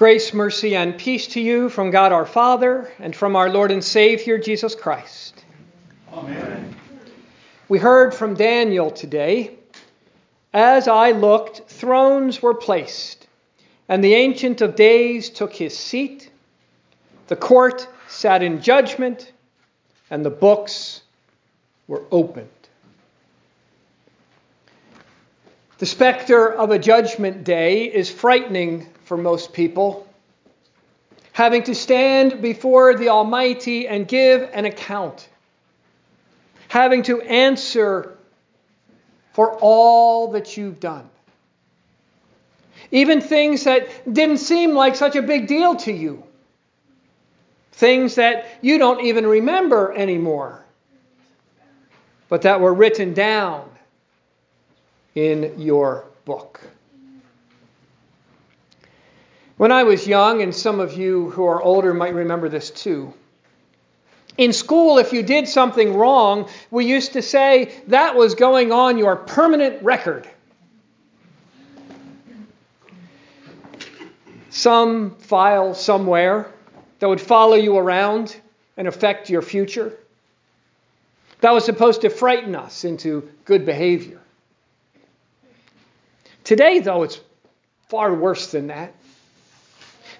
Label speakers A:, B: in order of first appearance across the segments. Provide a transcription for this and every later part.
A: Grace, mercy, and peace to you from God our Father and from our Lord and Savior Jesus Christ.
B: Amen.
A: We heard from Daniel today. As I looked, thrones were placed, and the Ancient of Days took his seat. The court sat in judgment, and the books were opened. The specter of a judgment day is frightening for most people. Having to stand before the Almighty and give an account. Having to answer for all that you've done. Even things that didn't seem like such a big deal to you. Things that you don't even remember anymore, but that were written down in your book. When I was young, and some of you who are older might remember this too, in school, if you did something wrong, we used to say that was going on your permanent record. Some file somewhere that would follow you around and affect your future. That was supposed to frighten us into good behavior. Today, though, it's far worse than that.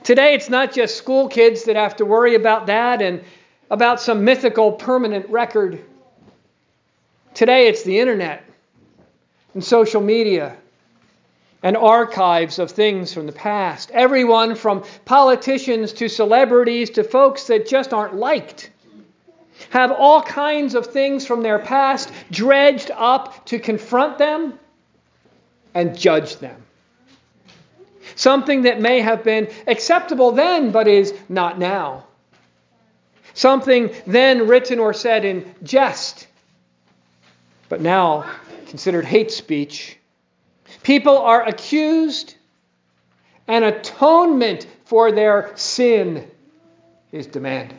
A: Today, it's not just school kids that have to worry about that and about some mythical permanent record. Today, it's the internet and social media and archives of things from the past. Everyone from politicians to celebrities to folks that just aren't liked have all kinds of things from their past dredged up to confront them and judge them. Something that may have been acceptable then, but is not now. Something then written or said in jest, but now considered hate speech. People are accused, and atonement for their sin is demanded.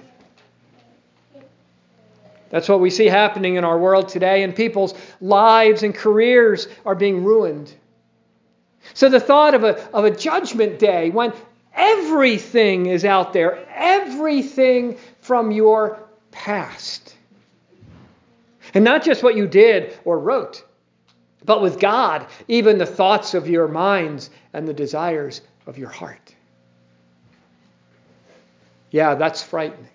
A: That's what we see happening in our world today, and people's lives and careers are being ruined. So the thought of a, of a judgment day when everything is out there, everything from your past. And not just what you did or wrote, but with God, even the thoughts of your minds and the desires of your heart. Yeah, that's frightening.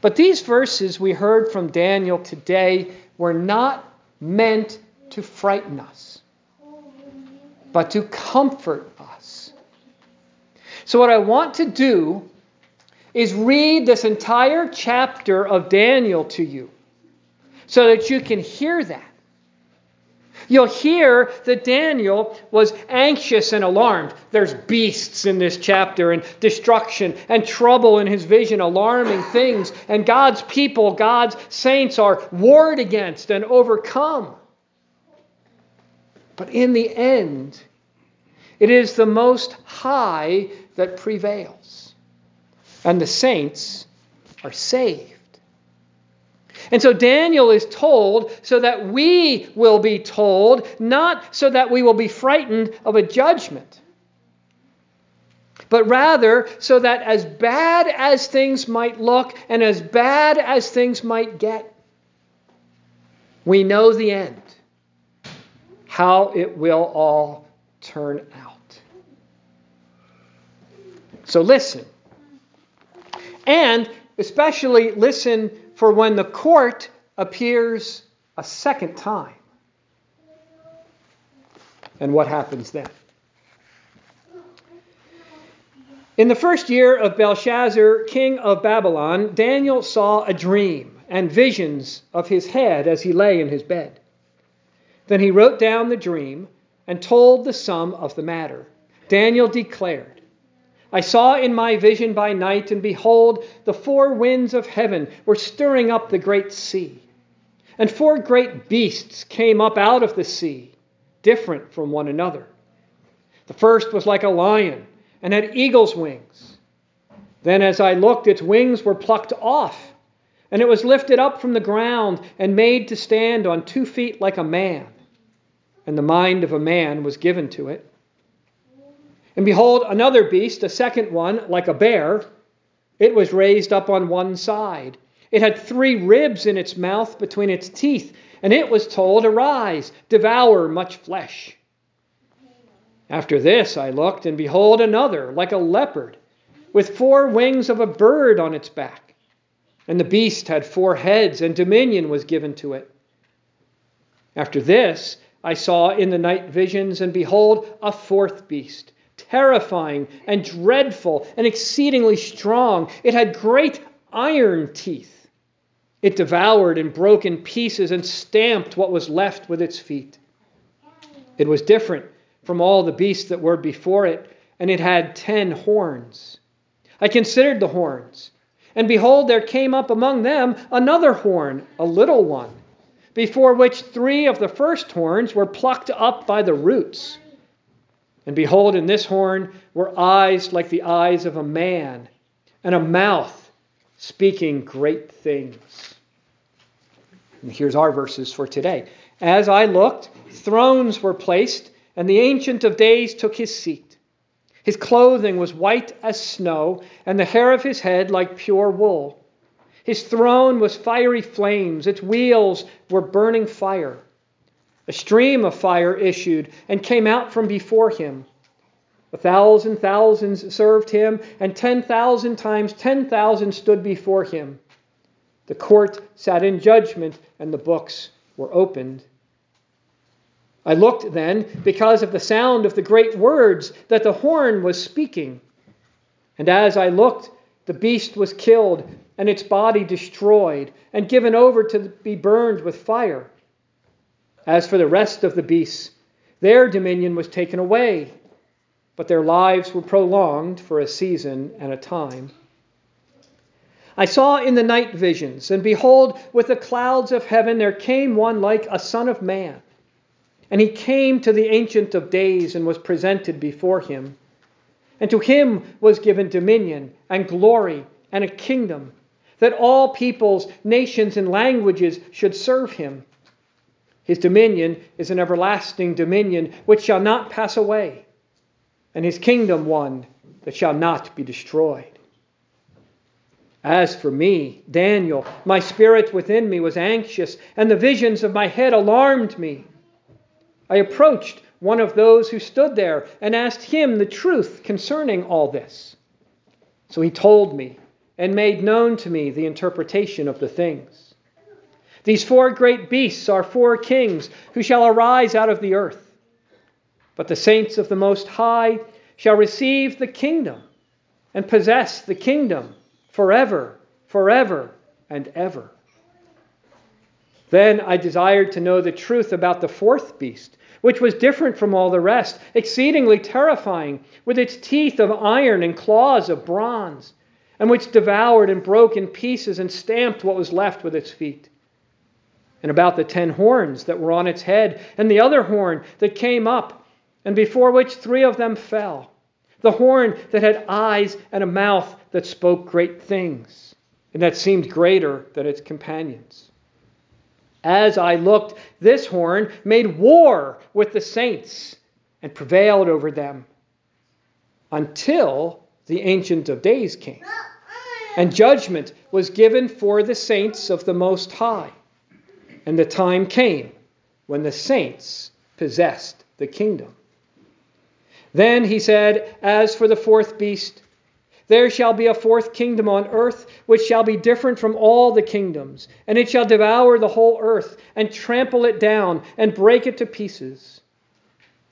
A: But these verses we heard from Daniel today were not meant to frighten us but to comfort us. So, what I want to do is read this entire chapter of Daniel to you so that you can hear that. You'll hear that Daniel was anxious and alarmed. There's beasts in this chapter, and destruction and trouble in his vision, alarming things. And God's people, God's saints, are warred against and overcome. But in the end, it is the Most High that prevails, and the saints are saved. And so Daniel is told so that we will be told, not so that we will be frightened of a judgment, but rather so that as bad as things might look and as bad as things might get, we know the end how it will all turn out. So listen. And especially listen for when the court appears a second time. And what happens then? In the first year of Belshazzar, king of Babylon, Daniel saw a dream and visions of his head as he lay in his bed. Then he wrote down the dream and told the sum of the matter. Daniel declared, I saw in my vision by night, and behold, the four winds of heaven were stirring up the great sea. And four great beasts came up out of the sea, different from one another. The first was like a lion and had eagle's wings. Then, as I looked, its wings were plucked off, and it was lifted up from the ground and made to stand on two feet like a man and the mind of a man was given to it. And behold, another beast, a second one, like a bear, it was raised up on one side. It had three ribs in its mouth between its teeth, and it was told, Arise, devour much flesh. After this I looked, and behold, another, like a leopard, with four wings of a bird on its back. And the beast had four heads, and dominion was given to it. After this I saw in the night visions, and behold, a fourth beast terrifying and dreadful and exceedingly strong. It had great iron teeth. It devoured and broke in pieces and stamped what was left with its feet. It was different from all the beasts that were before it, and it had ten horns. I considered the horns, and behold, there came up among them another horn, a little one, before which three of the first horns were plucked up by the roots. And behold, in this horn were eyes like the eyes of a man, and a mouth speaking great things. And here's our verses for today. As I looked, thrones were placed, and the Ancient of Days took his seat. His clothing was white as snow, and the hair of his head like pure wool. His throne was fiery flames, its wheels were burning fire. A stream of fire issued and came out from before him. A thousand thousands served him, and ten thousand times ten thousand stood before him. The court sat in judgment, and the books were opened. I looked then because of the sound of the great words that the horn was speaking. And as I looked, the beast was killed, and its body destroyed, and given over to be burned with fire. As for the rest of the beasts, their dominion was taken away, but their lives were prolonged for a season and a time. I saw in the night visions, and behold, with the clouds of heaven there came one like a son of man. And he came to the Ancient of Days and was presented before him. And to him was given dominion and glory and a kingdom, that all peoples, nations, and languages should serve him. His dominion is an everlasting dominion which shall not pass away, and his kingdom one that shall not be destroyed. As for me, Daniel, my spirit within me was anxious, and the visions of my head alarmed me. I approached one of those who stood there and asked him the truth concerning all this. So he told me and made known to me the interpretation of the things. These four great beasts are four kings who shall arise out of the earth. But the saints of the Most High shall receive the kingdom and possess the kingdom forever, forever, and ever. Then I desired to know the truth about the fourth beast, which was different from all the rest, exceedingly terrifying, with its teeth of iron and claws of bronze, and which devoured and broke in pieces and stamped what was left with its feet and about the ten horns that were on its head, and the other horn that came up, and before which three of them fell. The horn that had eyes and a mouth that spoke great things, and that seemed greater than its companions. As I looked, this horn made war with the saints and prevailed over them until the Ancient of Days came. And judgment was given for the saints of the Most High and the time came when the saints possessed the kingdom. Then he said, As for the fourth beast, there shall be a fourth kingdom on earth, which shall be different from all the kingdoms, and it shall devour the whole earth, and trample it down, and break it to pieces.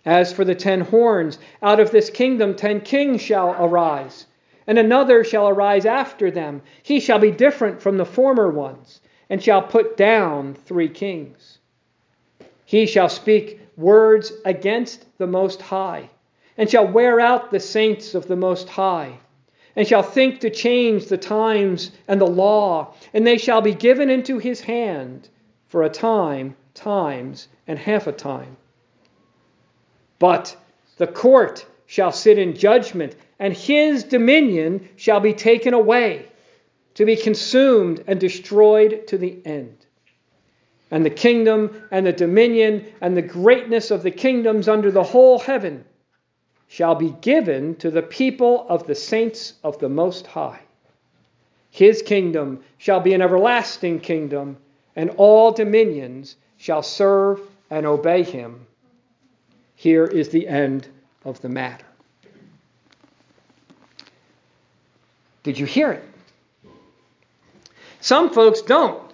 A: As for the ten horns, out of this kingdom ten kings shall arise, and another shall arise after them. He shall be different from the former ones and shall put down three kings. He shall speak words against the Most High, and shall wear out the saints of the Most High, and shall think to change the times and the law, and they shall be given into his hand for a time, times, and half a time. But the court shall sit in judgment, and his dominion shall be taken away to be consumed and destroyed to the end. And the kingdom and the dominion and the greatness of the kingdoms under the whole heaven shall be given to the people of the saints of the Most High. His kingdom shall be an everlasting kingdom, and all dominions shall serve and obey him. Here is the end of the matter. Did you hear it? Some folks don't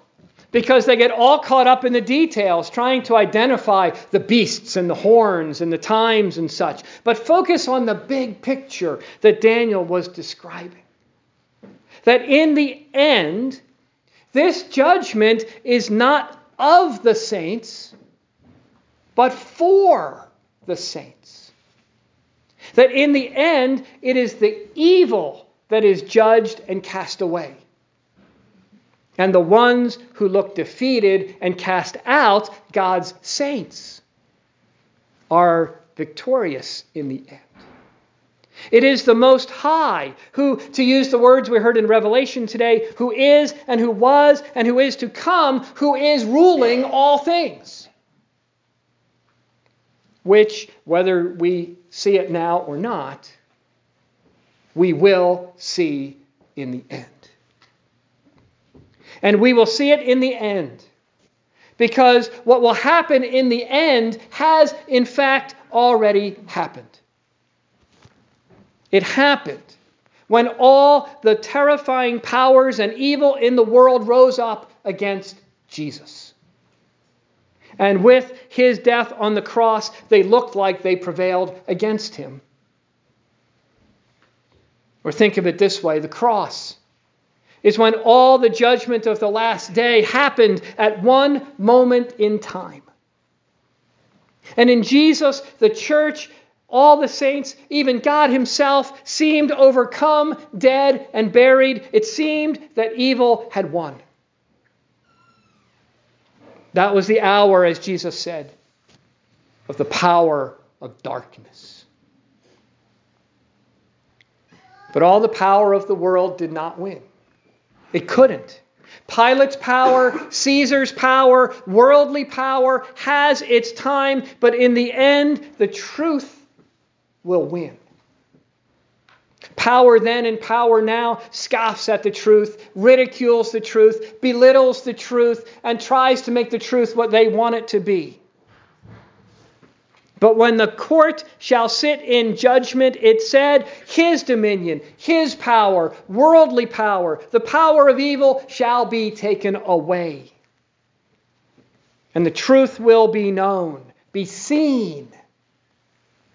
A: because they get all caught up in the details, trying to identify the beasts and the horns and the times and such. But focus on the big picture that Daniel was describing. That in the end, this judgment is not of the saints, but for the saints. That in the end, it is the evil that is judged and cast away. And the ones who look defeated and cast out, God's saints, are victorious in the end. It is the Most High who, to use the words we heard in Revelation today, who is and who was and who is to come, who is ruling all things. Which, whether we see it now or not, we will see in the end. And we will see it in the end. Because what will happen in the end has, in fact, already happened. It happened when all the terrifying powers and evil in the world rose up against Jesus. And with his death on the cross, they looked like they prevailed against him. Or think of it this way the cross is when all the judgment of the last day happened at one moment in time. And in Jesus, the church all the saints, even God Himself, seemed overcome, dead, and buried. It seemed that evil had won. That was the hour, as Jesus said, of the power of darkness. But all the power of the world did not win. It couldn't. Pilate's power, Caesar's power, worldly power has its time, but in the end, the truth will win. Power then and power now scoffs at the truth, ridicules the truth, belittles the truth, and tries to make the truth what they want it to be. But when the court shall sit in judgment, it said, His dominion, His power, worldly power, the power of evil shall be taken away. And the truth will be known, be seen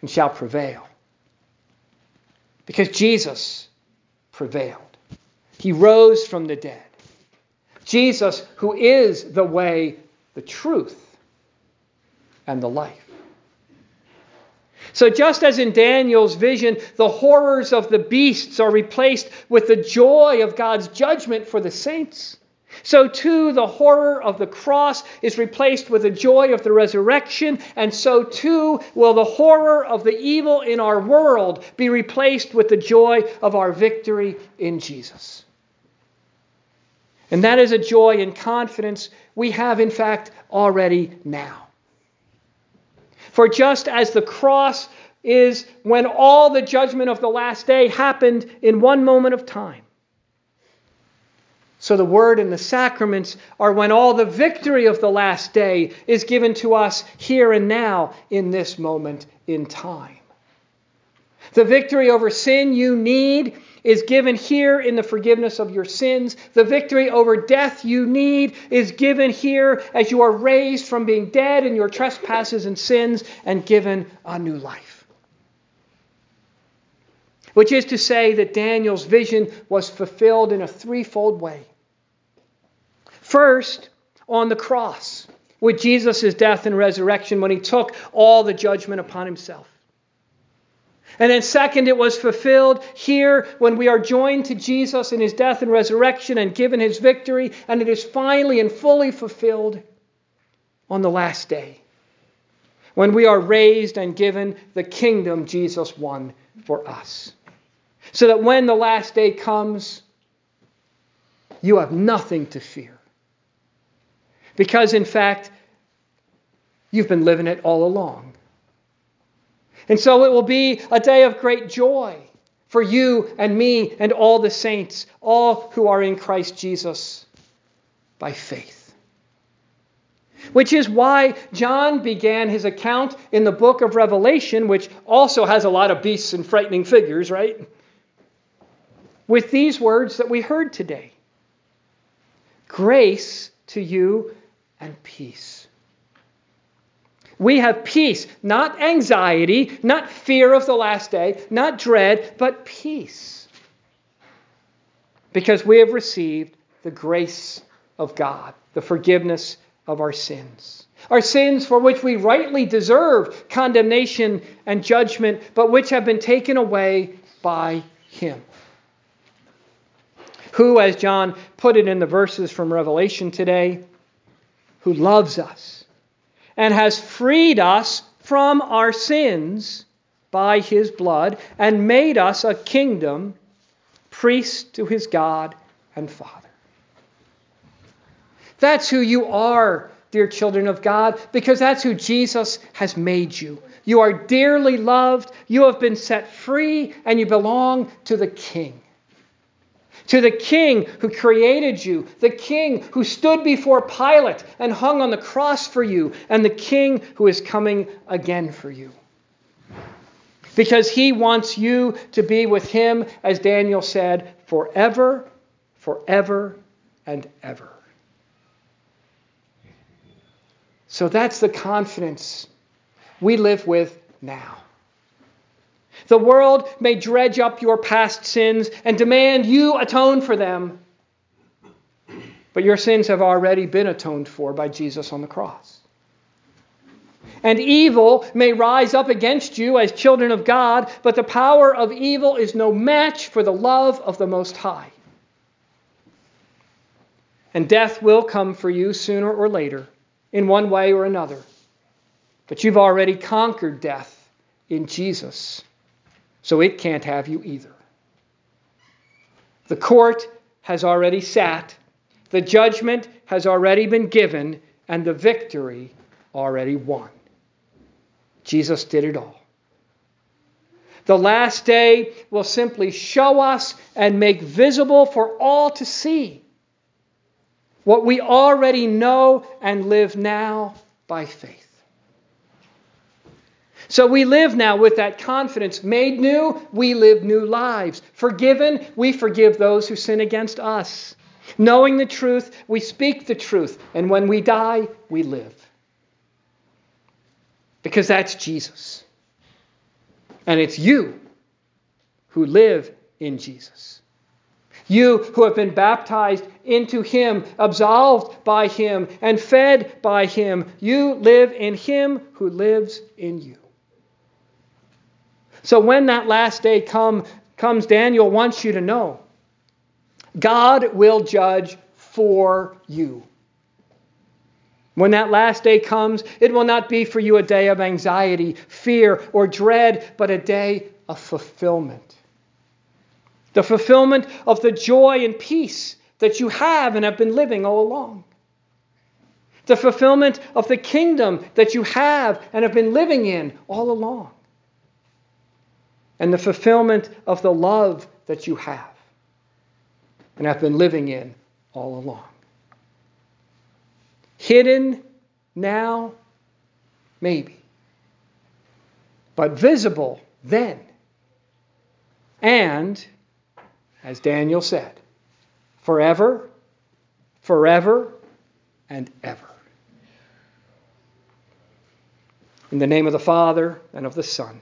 A: and shall prevail. Because Jesus prevailed. He rose from the dead. Jesus, who is the way, the truth, and the life. So, just as in Daniel's vision, the horrors of the beasts are replaced with the joy of God's judgment for the saints, so too the horror of the cross is replaced with the joy of the resurrection, and so too will the horror of the evil in our world be replaced with the joy of our victory in Jesus. And that is a joy and confidence we have, in fact, already now. For just as the cross is when all the judgment of the last day happened in one moment of time, so the word and the sacraments are when all the victory of the last day is given to us here and now in this moment in time. The victory over sin you need is given here in the forgiveness of your sins. The victory over death you need is given here as you are raised from being dead in your trespasses and sins and given a new life. Which is to say that Daniel's vision was fulfilled in a threefold way. First, on the cross, with Jesus' death and resurrection, when he took all the judgment upon himself. And then, second, it was fulfilled here when we are joined to Jesus in his death and resurrection and given his victory. And it is finally and fully fulfilled on the last day when we are raised and given the kingdom Jesus won for us. So that when the last day comes, you have nothing to fear. Because, in fact, you've been living it all along. And so it will be a day of great joy for you and me and all the saints, all who are in Christ Jesus by faith. Which is why John began his account in the book of Revelation, which also has a lot of beasts and frightening figures, right? With these words that we heard today Grace to you and peace. We have peace, not anxiety, not fear of the last day, not dread, but peace. Because we have received the grace of God, the forgiveness of our sins. Our sins for which we rightly deserve condemnation and judgment, but which have been taken away by Him. Who, as John put it in the verses from Revelation today, who loves us and has freed us from our sins by His blood and made us a kingdom, priests to His God and Father. That's who you are, dear children of God, because that's who Jesus has made you. You are dearly loved, you have been set free, and you belong to the King. To the King who created you, the King who stood before Pilate and hung on the cross for you, and the King who is coming again for you. Because he wants you to be with him, as Daniel said, forever, forever, and ever. So that's the confidence we live with now. The world may dredge up your past sins and demand you atone for them, but your sins have already been atoned for by Jesus on the cross. And evil may rise up against you as children of God, but the power of evil is no match for the love of the Most High. And death will come for you sooner or later in one way or another. But you've already conquered death in Jesus, so it can't have you either. The court has already sat, the judgment has already been given, and the victory already won. Jesus did it all. The last day will simply show us and make visible for all to see what we already know and live now by faith. So we live now with that confidence. Made new, we live new lives. Forgiven, we forgive those who sin against us. Knowing the truth, we speak the truth. And when we die, we live. Because that's Jesus. And it's you who live in Jesus. You who have been baptized into Him, absolved by Him, and fed by Him, you live in Him who lives in you. So when that last day come, comes, Daniel wants you to know God will judge for you. When that last day comes, it will not be for you a day of anxiety, fear, or dread, but a day of fulfillment the fulfillment of the joy and peace that you have and have been living all along. The fulfillment of the kingdom that you have and have been living in all along. And the fulfillment of the love that you have and have been living in all along. Hidden now, maybe, but visible then. And as Daniel said, forever, forever, and ever. In the name of the Father, and of the Son,